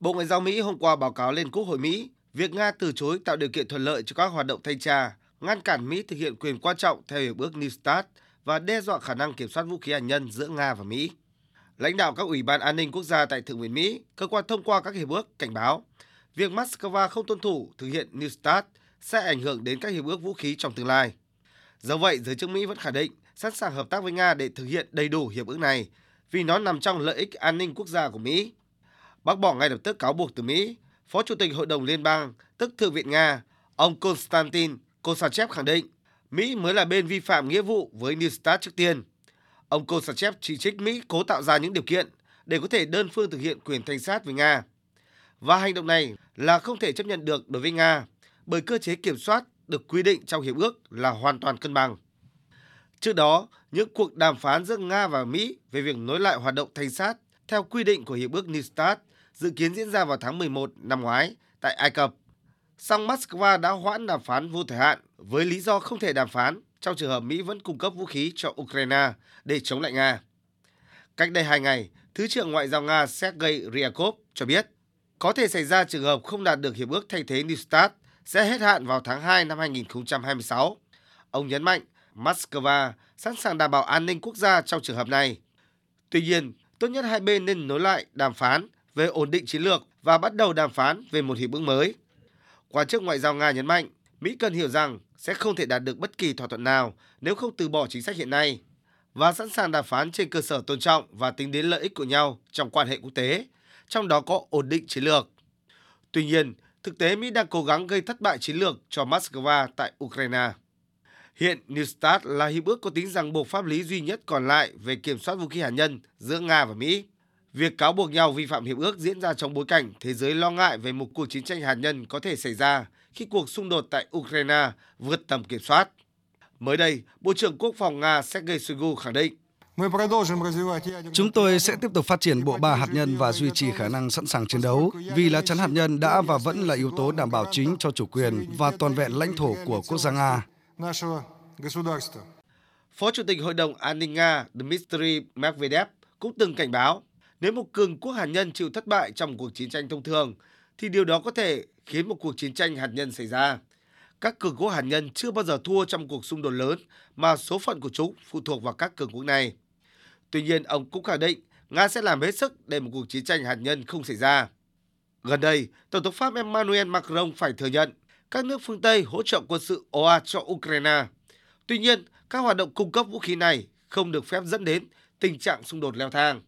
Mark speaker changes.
Speaker 1: Bộ Ngoại giao Mỹ hôm qua báo cáo lên Quốc hội Mỹ việc Nga từ chối tạo điều kiện thuận lợi cho các hoạt động thanh tra, ngăn cản Mỹ thực hiện quyền quan trọng theo hiệp ước New START và đe dọa khả năng kiểm soát vũ khí hạt nhân giữa Nga và Mỹ. Lãnh đạo các ủy ban an ninh quốc gia tại Thượng viện Mỹ, cơ quan thông qua các hiệp ước cảnh báo việc Moscow không tuân thủ thực hiện New START sẽ ảnh hưởng đến các hiệp ước vũ khí trong tương lai. Do vậy, giới chức Mỹ vẫn khẳng định sẵn sàng hợp tác với Nga để thực hiện đầy đủ hiệp ước này vì nó nằm trong lợi ích an ninh quốc gia của Mỹ. Bác bỏ ngay lập tức cáo buộc từ Mỹ, Phó Chủ tịch Hội đồng Liên bang, tức Thượng viện Nga, ông Konstantin Kosachev khẳng định Mỹ mới là bên vi phạm nghĩa vụ với New START trước tiên. Ông Kosachev chỉ trích Mỹ cố tạo ra những điều kiện để có thể đơn phương thực hiện quyền thanh sát với Nga. Và hành động này là không thể chấp nhận được đối với Nga bởi cơ chế kiểm soát được quy định trong hiệp ước là hoàn toàn cân bằng. Trước đó, những cuộc đàm phán giữa Nga và Mỹ về việc nối lại hoạt động thanh sát theo quy định của hiệp ước New START dự kiến diễn ra vào tháng 11 năm ngoái tại Ai Cập. Song Moscow đã hoãn đàm phán vô thời hạn với lý do không thể đàm phán trong trường hợp Mỹ vẫn cung cấp vũ khí cho Ukraine để chống lại Nga. Cách đây hai ngày, Thứ trưởng Ngoại giao Nga Sergei Ryabkov cho biết có thể xảy ra trường hợp không đạt được hiệp ước thay thế New START sẽ hết hạn vào tháng 2 năm 2026. Ông nhấn mạnh Moscow sẵn sàng đảm bảo an ninh quốc gia trong trường hợp này. Tuy nhiên, tốt nhất hai bên nên nối lại đàm phán về ổn định chiến lược và bắt đầu đàm phán về một hiệp ước mới. Quan chức Ngoại giao Nga nhấn mạnh, Mỹ cần hiểu rằng sẽ không thể đạt được bất kỳ thỏa thuận nào nếu không từ bỏ chính sách hiện nay và sẵn sàng đàm phán trên cơ sở tôn trọng và tính đến lợi ích của nhau trong quan hệ quốc tế, trong đó có ổn định chiến lược. Tuy nhiên, thực tế Mỹ đang cố gắng gây thất bại chiến lược cho Moscow tại Ukraine. Hiện New START là hiệp ước có tính ràng buộc pháp lý duy nhất còn lại về kiểm soát vũ khí hạt nhân giữa Nga và Mỹ. Việc cáo buộc nhau vi phạm hiệp ước diễn ra trong bối cảnh thế giới lo ngại về một cuộc chiến tranh hạt nhân có thể xảy ra khi cuộc xung đột tại Ukraine vượt tầm kiểm soát. Mới đây, Bộ trưởng Quốc phòng Nga Sergei Shoigu khẳng định
Speaker 2: Chúng tôi sẽ tiếp tục phát triển bộ ba hạt nhân và duy trì khả năng sẵn sàng chiến đấu vì lá chắn hạt nhân đã và vẫn là yếu tố đảm bảo chính cho chủ quyền và toàn vẹn lãnh thổ của quốc gia Nga.
Speaker 1: Phó Chủ tịch Hội đồng An ninh Nga Dmitry Medvedev cũng từng cảnh báo nếu một cường quốc hạt nhân chịu thất bại trong cuộc chiến tranh thông thường thì điều đó có thể khiến một cuộc chiến tranh hạt nhân xảy ra. Các cường quốc hạt nhân chưa bao giờ thua trong cuộc xung đột lớn mà số phận của chúng phụ thuộc vào các cường quốc này. Tuy nhiên, ông cũng khẳng định Nga sẽ làm hết sức để một cuộc chiến tranh hạt nhân không xảy ra. Gần đây, Tổng thống Pháp Emmanuel Macron phải thừa nhận các nước phương Tây hỗ trợ quân sự ồ ạt cho Ukraine. Tuy nhiên, các hoạt động cung cấp vũ khí này không được phép dẫn đến tình trạng xung đột leo thang.